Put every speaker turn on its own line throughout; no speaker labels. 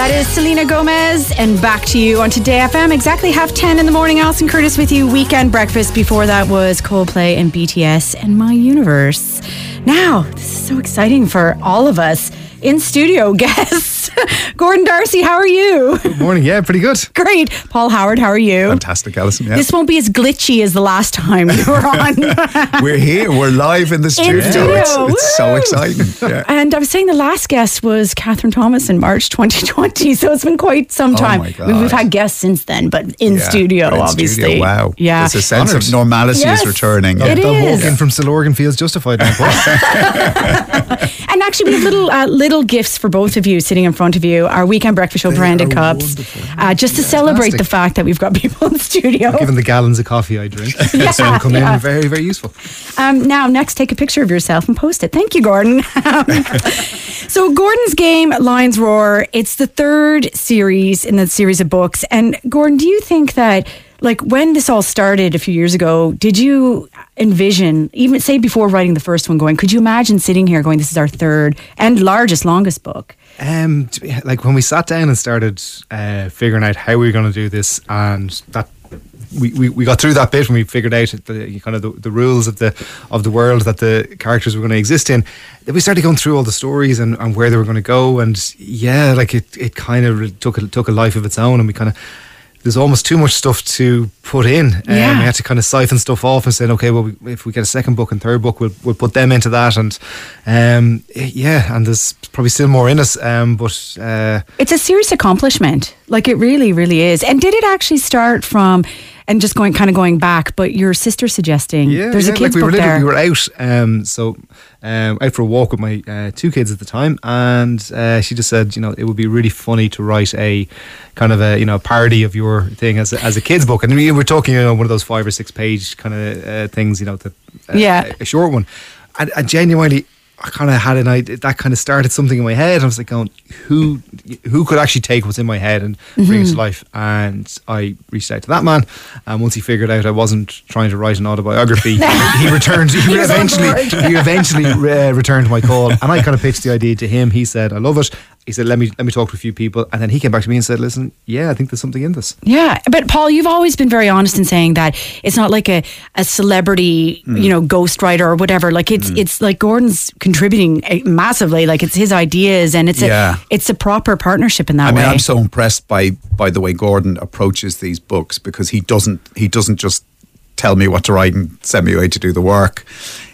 That is Selena Gomez, and back to you on Today FM. Exactly half 10 in the morning. Alison Curtis with you. Weekend breakfast. Before that was Coldplay and BTS and My Universe. Now, this is so exciting for all of us in studio guests. Gordon D'Arcy, how are you?
Good morning. Yeah, pretty good.
Great. Paul Howard, how are you?
Fantastic, Alison. Yeah.
This won't be as glitchy as the last time you were on.
We're here. We're live in the studio.
studio.
It's, it's so exciting. Yeah.
And I was saying the last guest was Catherine Thomas in March 2020, so it's been quite some
Oh
time.
my
I we've had guests since then, but in
Yeah,
studio,
in
obviously.
studio, wow.
Yeah.
There's a sense
Honoured.
of normality
Yes.
is returning.
It
the
is.
walk in from Stillorgan feels justified.
And actually, we have little uh, little gifts for both of you sitting in front of you. Our weekend breakfast show branded cups, uh, just to celebrate
Fantastic.
the fact that we've got people in the studio.
Given the gallons of coffee I drink,
Yeah,
so come
yeah.
in very, very useful.
Um, now, next, take a picture of yourself and post it. Thank you, Gordon. so, Gordon's game, Lions Roar, it's the third series in the series of books. And, Gordon, do you think that, like, when this all started a few years ago, did you envision, even say before writing the first one, going, could you imagine sitting here going, this is our third and largest, longest book?
Um, like when we sat down and started uh, figuring out how we were going to do this, and that we, we, we got through that bit when we figured out the kind of the, the rules of the of the world that the characters were going to exist in. Then we started going through all the stories and, and where they were going to go, and yeah, like it, it kind of took a, took a life of its own, and we kind of there's almost too much stuff to put in. Um,
Yeah.
We had to kind of siphon stuff off and say, okay, well, we, if we get a second book and third book, we'll, we'll put them into that. And um, yeah, and there's probably still more in us. Um, but uh,
It's a serious accomplishment. Like it really, really is. And did it actually start from, and just going, kind of going back, but your sister suggesting
yeah,
there's
yeah,
a kids
like we were
book
literally-
there.
we were out, um, so um, out for a walk with my uh, two kids at the time, and uh, she just said, you know, it would be really funny to write a kind of a you know parody of your thing as a, as a kids book, and we were talking, you know, one of those five or six page kind of uh, things, you know, the, uh,
Yeah.
a short one, and, and genuinely. I kind of had an idea that kind of started something in my head. I was like, going, who, who could actually take what's in my head and bring
Mm-hmm.
it to life? And I reached out to that man, and once he figured out I wasn't trying to write an autobiography, he returned. He,
He
eventually, he eventually uh, returned my call, and I kind of pitched the idea to him. He said, "I love it." He said, "Let me let me talk to a few people," and then he came back to me and said, "Listen, yeah, I think there's something in this."
Yeah, but Paul, you've always been very honest in saying that it's not like a, a celebrity,
Mm.
you know, ghostwriter or whatever. Like it's it's like Gordon's contributing eh, massively. Like it's his ideas, and it's
Yeah.
a it's a proper partnership in that
I mean,
way.
I'm so impressed by by the way Gordon approaches these books because he doesn't he doesn't just tell me what to write and send me away to do the work.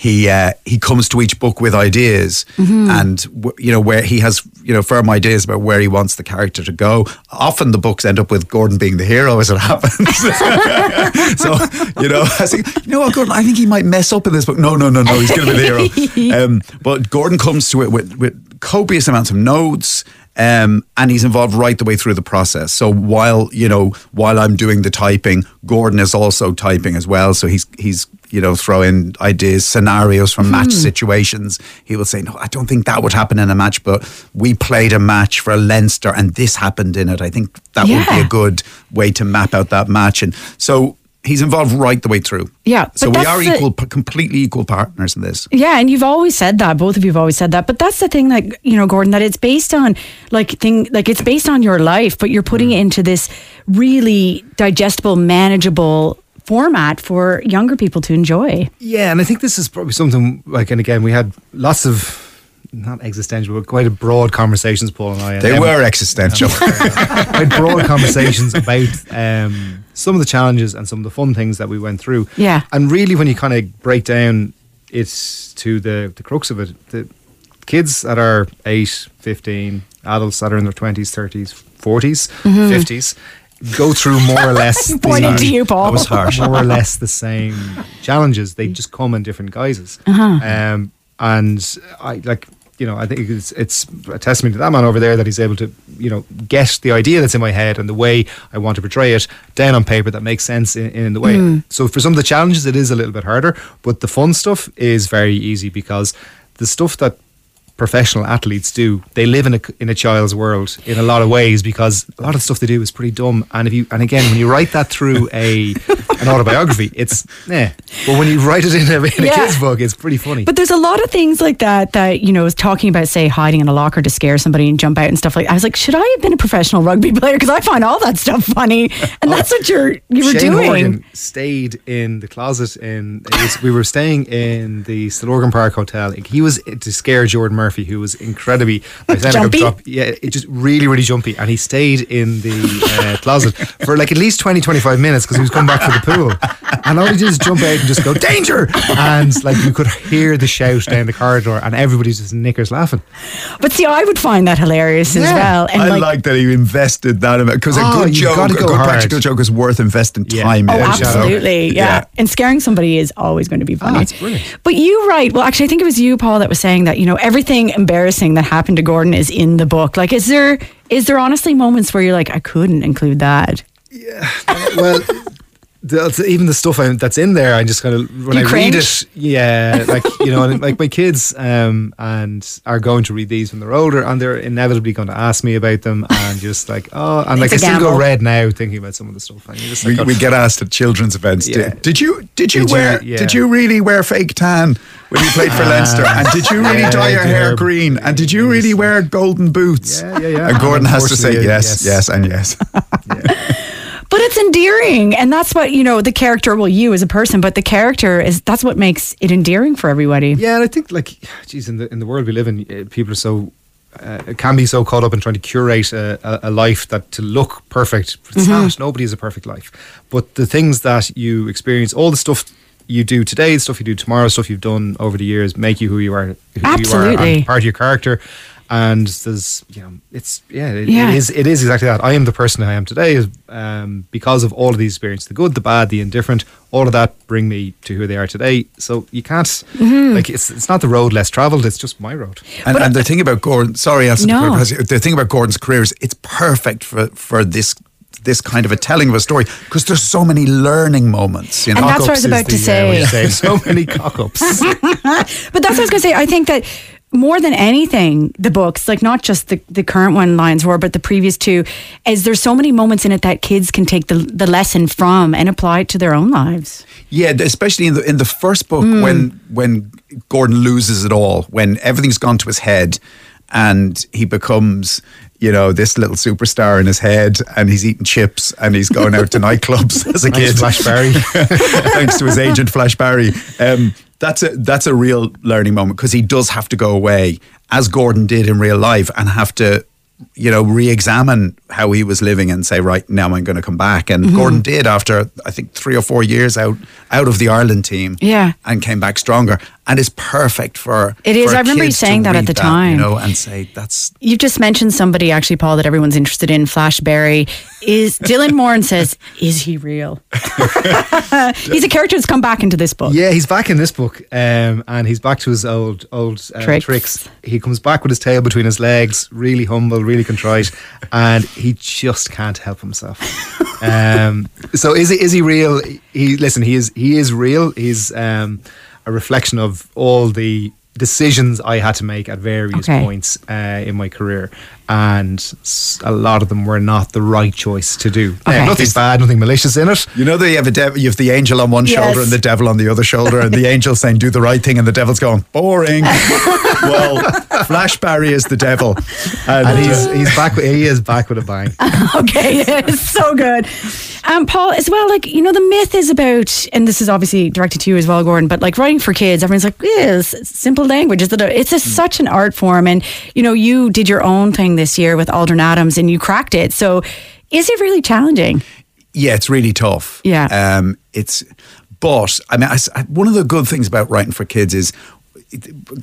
He uh, he comes to each book with ideas, and w- you know where he has you know firm ideas about where he wants the character to go. Often the books end up with Gordon being the hero, as it happens. so you know, I think you know what, Gordon. I think he might mess up in this book. No, no, no, no. He's going to be the hero. Um, but Gordon comes to it with, with copious amounts of notes. Um, and he's involved right the way through the process. So while you know, while I'm doing the typing, Gordon is also typing as well. So he's he's you know throw in ideas, scenarios from match hmm. situations. He will say, "No, I don't think that would happen in a match, but we played a match for Leinster, and this happened in it. I think that would be a good way to map out that match." And so he's involved right the way through.
Yeah,
So we are equal, p- completely equal partners in this.
Yeah, and you've always said that. Both of you have always said that. But that's the thing, like you know, Gordon, that it's based on like thing, like it's based on your life, but you're putting hmm. it into this really digestible, manageable format for younger people to enjoy.
Yeah, and I think this is probably something like, and again, we had lots of not existential, but quite a broad conversations, Paul and I. and
They
Emma-
were existential.
quite broad conversations about um, some of the challenges and some of the fun things that we went through.
Yeah.
And really, when you kind of break down it's to the, the crux of it, the kids that are 8, 15, adults that are in their 20s, 30s, 40s, 50s, go through more or less
Pointing
the,
to you, Paul.
That was harsh.
more or less the same challenges. They just come in different guises.
Uh-huh.
Um, and I like, you know, I think it's it's a testament to that man over there that he's able to, you know, get the idea that's in my head and the way I want to portray it down on paper that makes sense in, in the way.
Hmm.
So for some of the challenges, it is a little bit harder, but the fun stuff is very easy because the stuff that professional athletes do. They live in a in a child's world in a lot of ways because a lot of the stuff they do is pretty dumb. And if you and again when you write that through a an autobiography. It's yeah. But when you write it in a, in a kid's book, it's pretty funny.
But there's a lot of things like that that you know is talking about, say, hiding in a locker to scare somebody and jump out and stuff like. I was like, should I have been a professional rugby player? Because I find all that stuff funny, and oh, that's what you're you were
Oh. Shane
doing.
Horgan stayed in the closet in was- we were staying in the Stillorgan Park Hotel. He was to scare Jordan Murphy, who was incredibly like, sounded like a
Jumpy?
drop- yeah, it just really really jumpy, and he stayed in the uh, closet for like at least 20, 25 minutes because he was coming back for the pool, and all he did is jump out and just go danger, and like you could hear the shout down the corridor, and everybody's just knickers laughing.
But see, I would find that hilarious as well. And
I
like,
like, that he invested that amount because
Oh,
a good joke,
gotta
a good
hard.
practical joke is worth investing
Yeah.
time
Oh,
in.
Yeah,
absolutely. Yeah. And scaring somebody is always going to be funny.
it's brilliant.
But you write, well, actually, I think it was you, Paul, that was saying that, you know, everything embarrassing that happened to Gordon is in the book. Like, is there, is there honestly moments where you're like, I couldn't include that? Yeah.
Well, the, the- even the stuff I, that's in there, I just kind of when
You
I read it, yeah, like you know, like my kids um, and are going to read these when they're older, and they're inevitably going to ask me about them, and just like oh, and like
I
I
a
still go red now thinking about some of the stuff, and you just like,
We,
oh,
we get asked at children's events.
Yeah.
Did, did you did you
Did you-
wear
yeah.
did you really wear fake tan when you played for Leinster? And did you really
yeah,
dye your hair
did.
green? And did you really wear golden boots?
Yeah, yeah, yeah.
And Gordon has to say yes,
yes.
yes, and yes.
But it's endearing. And that's what, you know, the character, well, you as a person, but the character is, that's what makes it endearing for everybody.
Yeah, and I think like, geez, in the in the world we live in, uh, people are so uh, can be so caught up in trying to curate a, a, a life that to look perfect. But it's not. Nobody has a perfect life. But the things that you experience, all the stuff you do today, the stuff you do tomorrow, stuff you've done over the years, make you who you are. Who You are
Absolutely.
and part of your character. And there's, you know, it's yeah, it,
Yeah.
it is. It is exactly that. I am the person I am today, um, because of all of these experiences, the good, the bad, the indifferent. All of that bring me to who they are today. So you can't
Mm-hmm.
like it's it's not the road less travelled. It's just my road.
And, and the thing about Gordon, sorry, Alison,
No.
the thing about Gordon's career is it's perfect for for this this kind of a telling of a story because there's so many learning moments. You know,
And that's what I was about to
the, uh, what
say.
you say. So many cock ups.
But that's what I was going to say. I think that more than anything, the books, like not just the, the current one, Lions Roar, but the previous two, is there's so many moments in it that kids can take the, the lesson from and apply it to their own lives.
Yeah, especially in the in the first book
Hmm.
when when Gordon loses it all, when everything's gone to his head, and he becomes you know this little superstar in his head, and he's eating chips and he's going out to nightclubs as a
Thanks,
kid.
Flash Barry.
thanks to his agent Flash Barry. Um, that's a that's a real learning moment because he does have to go away as Gordon did in real life and have to you know re-examine how he was living and say right now I'm going to come back and
Mm-hmm.
Gordon did after I think 3 or 4 years out out of the Ireland team
Yeah.
and came back stronger and is perfect for
It is.
for
I remember you saying that at the time.
you know and say that's
You've just mentioned somebody, actually, Paul, that everyone's interested in, Flash Barry. Is Dylan Moran says, is he real? he's a character that's come back into this book.
Yeah, he's back in this book, um, and he's back to his old old uh,
Tricks.
tricks. He comes back with his tail between his legs, really humble, really contrite, and he just can't help himself. um, so is he is he real? He listen. He is he is real. He's um, a reflection of all the decisions I had to make at various
Okay.
points uh, in my career, and a lot of them were not the right choice to do. Now, nothing bad, nothing malicious in it.
you know that you have a dev- you have the angel on one
Yes.
shoulder and the devil on the other shoulder, and the angel saying do the right thing, and the devil's going boring. well, Flash Barry is the devil, and,
And
uh,
he's he's back. with- He is back with a bang.
okay, it's so good. Um, Paul, as well, like, you know, the myth is about, and this is obviously directed to you as well, Gordon, but like writing for kids, everyone's like, yeah, it's it's simple language. Is it a, it's a, such an art form. And, you know, you did your own thing this year with Aldrin Adams and you cracked it. So is it really challenging?
yeah, it's really tough.
Yeah.
um, it's but I mean, I one of the good things about writing for kids is.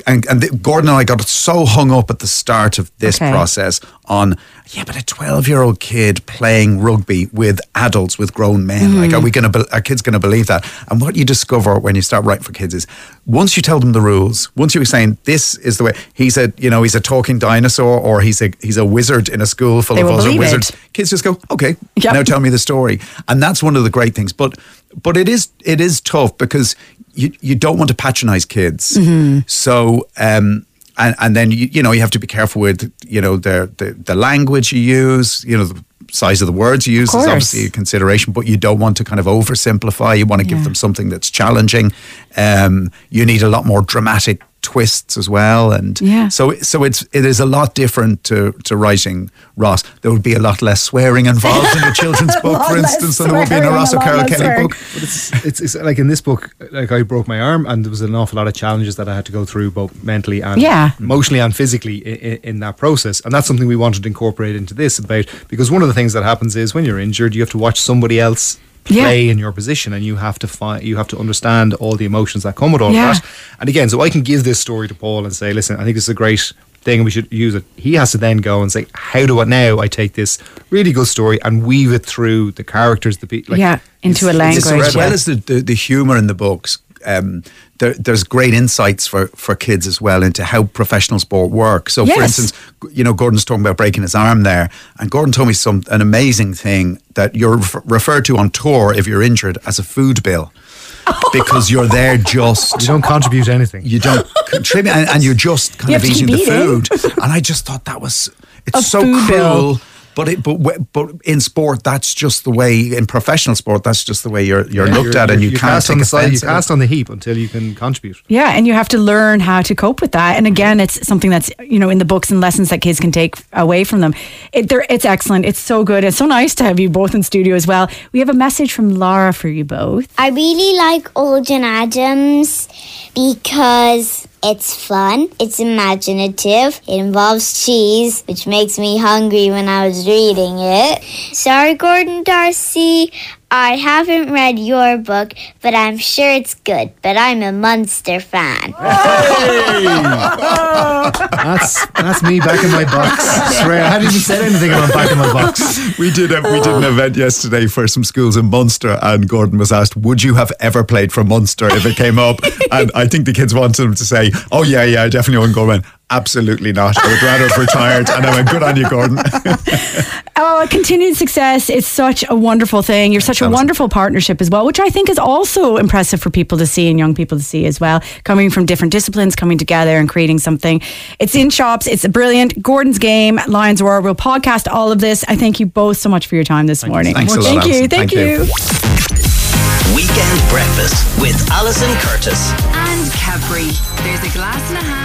And, and the- Gordon and I got so hung up at the start of this
Okay.
process on, yeah, but a 12 year old kid playing rugby with adults, with grown men. Like, are mm. we going to, are kids going to believe that? And what you discover when you start writing for kids is once you tell them the rules, once you're saying this is the way, he's a, you know, he's a talking dinosaur or he's a, he's a wizard in a school full
They
of other
believe it.
wizards kids just go okay
Yep.
now tell me the story and that's one of the great things but but it is it is tough because you you don't want to patronize kids
Mm-hmm.
so um and, and then you, you know you have to be careful with you know the, the the language you use you know the, size of the words you use is obviously a consideration, but you don't want to kind of oversimplify. You want to yeah. give them something that's challenging. Um, you need a lot more dramatic twists as well, and
yeah.
so so it's it is a lot different to to writing Ross. There would be a lot less swearing involved in a children's book, for instance, than there would be in a Ross O'Carroll Kelly book.
But it's, it's, it's like in this book, like I broke my arm, and there was an awful lot of challenges that I had to go through, both mentally and
yeah.
emotionally and physically in, in that process, and that's something we wanted to incorporate into this about because one of the things that happens is when you're injured, you have to watch somebody else play yeah. in your position and you have to find you have to understand all the emotions that come with all yeah. of that and again so I can give this story to Paul and say listen I think this is a great thing we should use it he has to then go and say how do I now I take this really good story and weave it through the characters the
people like, yeah into a language
as well as the, the, the humor in the books um, there, there's great insights for, for kids as well into how professional sport works. So, yes. for instance, you know, Gordon's talking about breaking his arm there, and Gordon told me some an amazing thing that you're referred to on tour if you're injured as a food bill. because you're there just
you don't contribute anything
you don't contribute and, and you're just kind you of eating the food and I just thought that was it's a so cruel bill but it, but but in sport, that's just the way. In professional sport, that's just the way you're you're yeah, looked you're, at, and you can't cast
on
the
side. You cast on the heap until you can contribute.
Yeah, and you have to learn how to cope with that. And again, it's something that's you know in the books and lessons that kids can take away from them. It, it's excellent. It's so good. It's so nice to have you both in studio as well. We have a message from Laura for you both.
I really like Aldrin Adams because it's fun, it's imaginative, it involves cheese, which makes me hungry when I was reading it. Sorry, Gordon D'Arcy, I haven't read your book, but I'm sure it's good. But I'm a Munster fan.
Hey! that's that's me back in my box. Swear, I hadn't even said anything about back in my box.
We did a, we did an event yesterday for some schools in Munster, and Gordon was asked, "Would you have ever played for Munster if it came up?" and I think the kids wanted him to say, "Oh yeah, yeah, I definitely wouldn't go in." Absolutely not. I would rather have retired. And I went, good on you, Gordon.
oh, continued success is such a wonderful thing. You're such a wonderful partnership as well, which I think is also impressive for people to see and young people to see as well. Coming from different disciplines, coming together and creating something. It's in shops. It's a brilliant. Gordon's Game, Lions Roar. We'll podcast all of this. I thank you both so much for your time this
thank
morning.
You. Thanks a lot,
thank
you.
Thank,
thank you.
you.
Weekend Breakfast with Alison Curtis.
And Cadbury. There's a glass and a half in